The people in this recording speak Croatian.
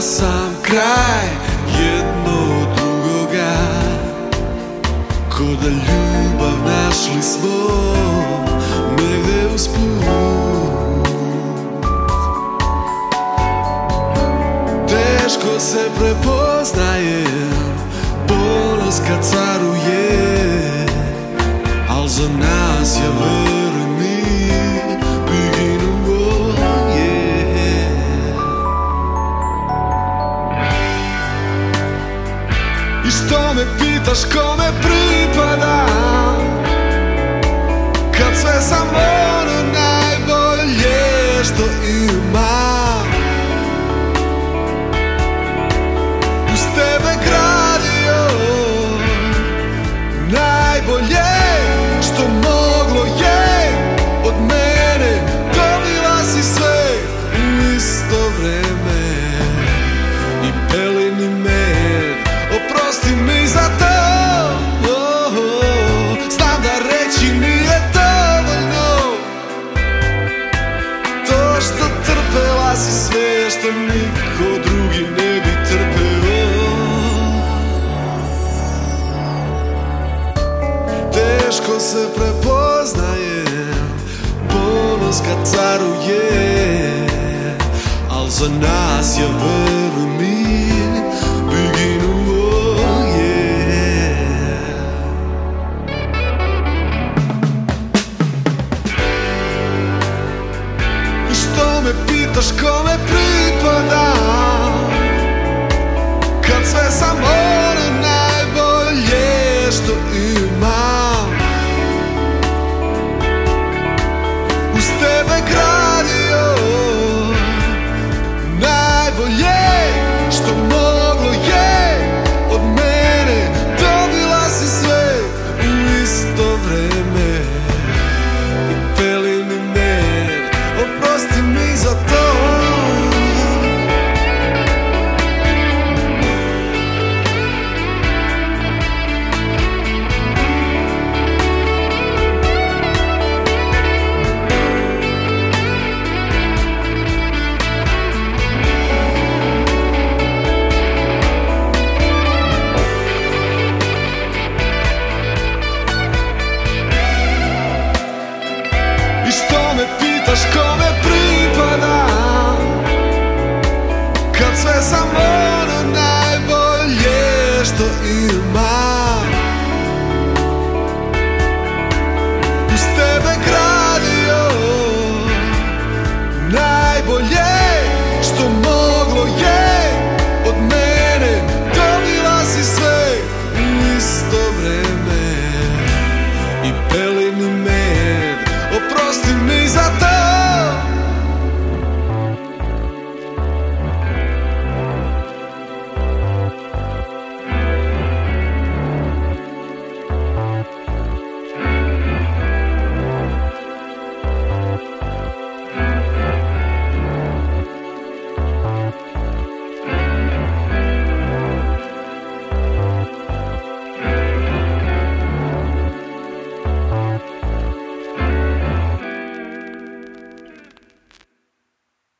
na sam kraj jedno drugoga. Ko da ljubav našli smo negde usput Teško se prepoznaje ponos kad caruje što me pitaš kome pripada? Kad sve sam ono najbolje što imam što trpela si sve što niko drugi ne bi trpeo? Teško se prepoznaje Ponos kad caruje Al za nas je veruj što me pitaš kome pripada? Kad sve sam ono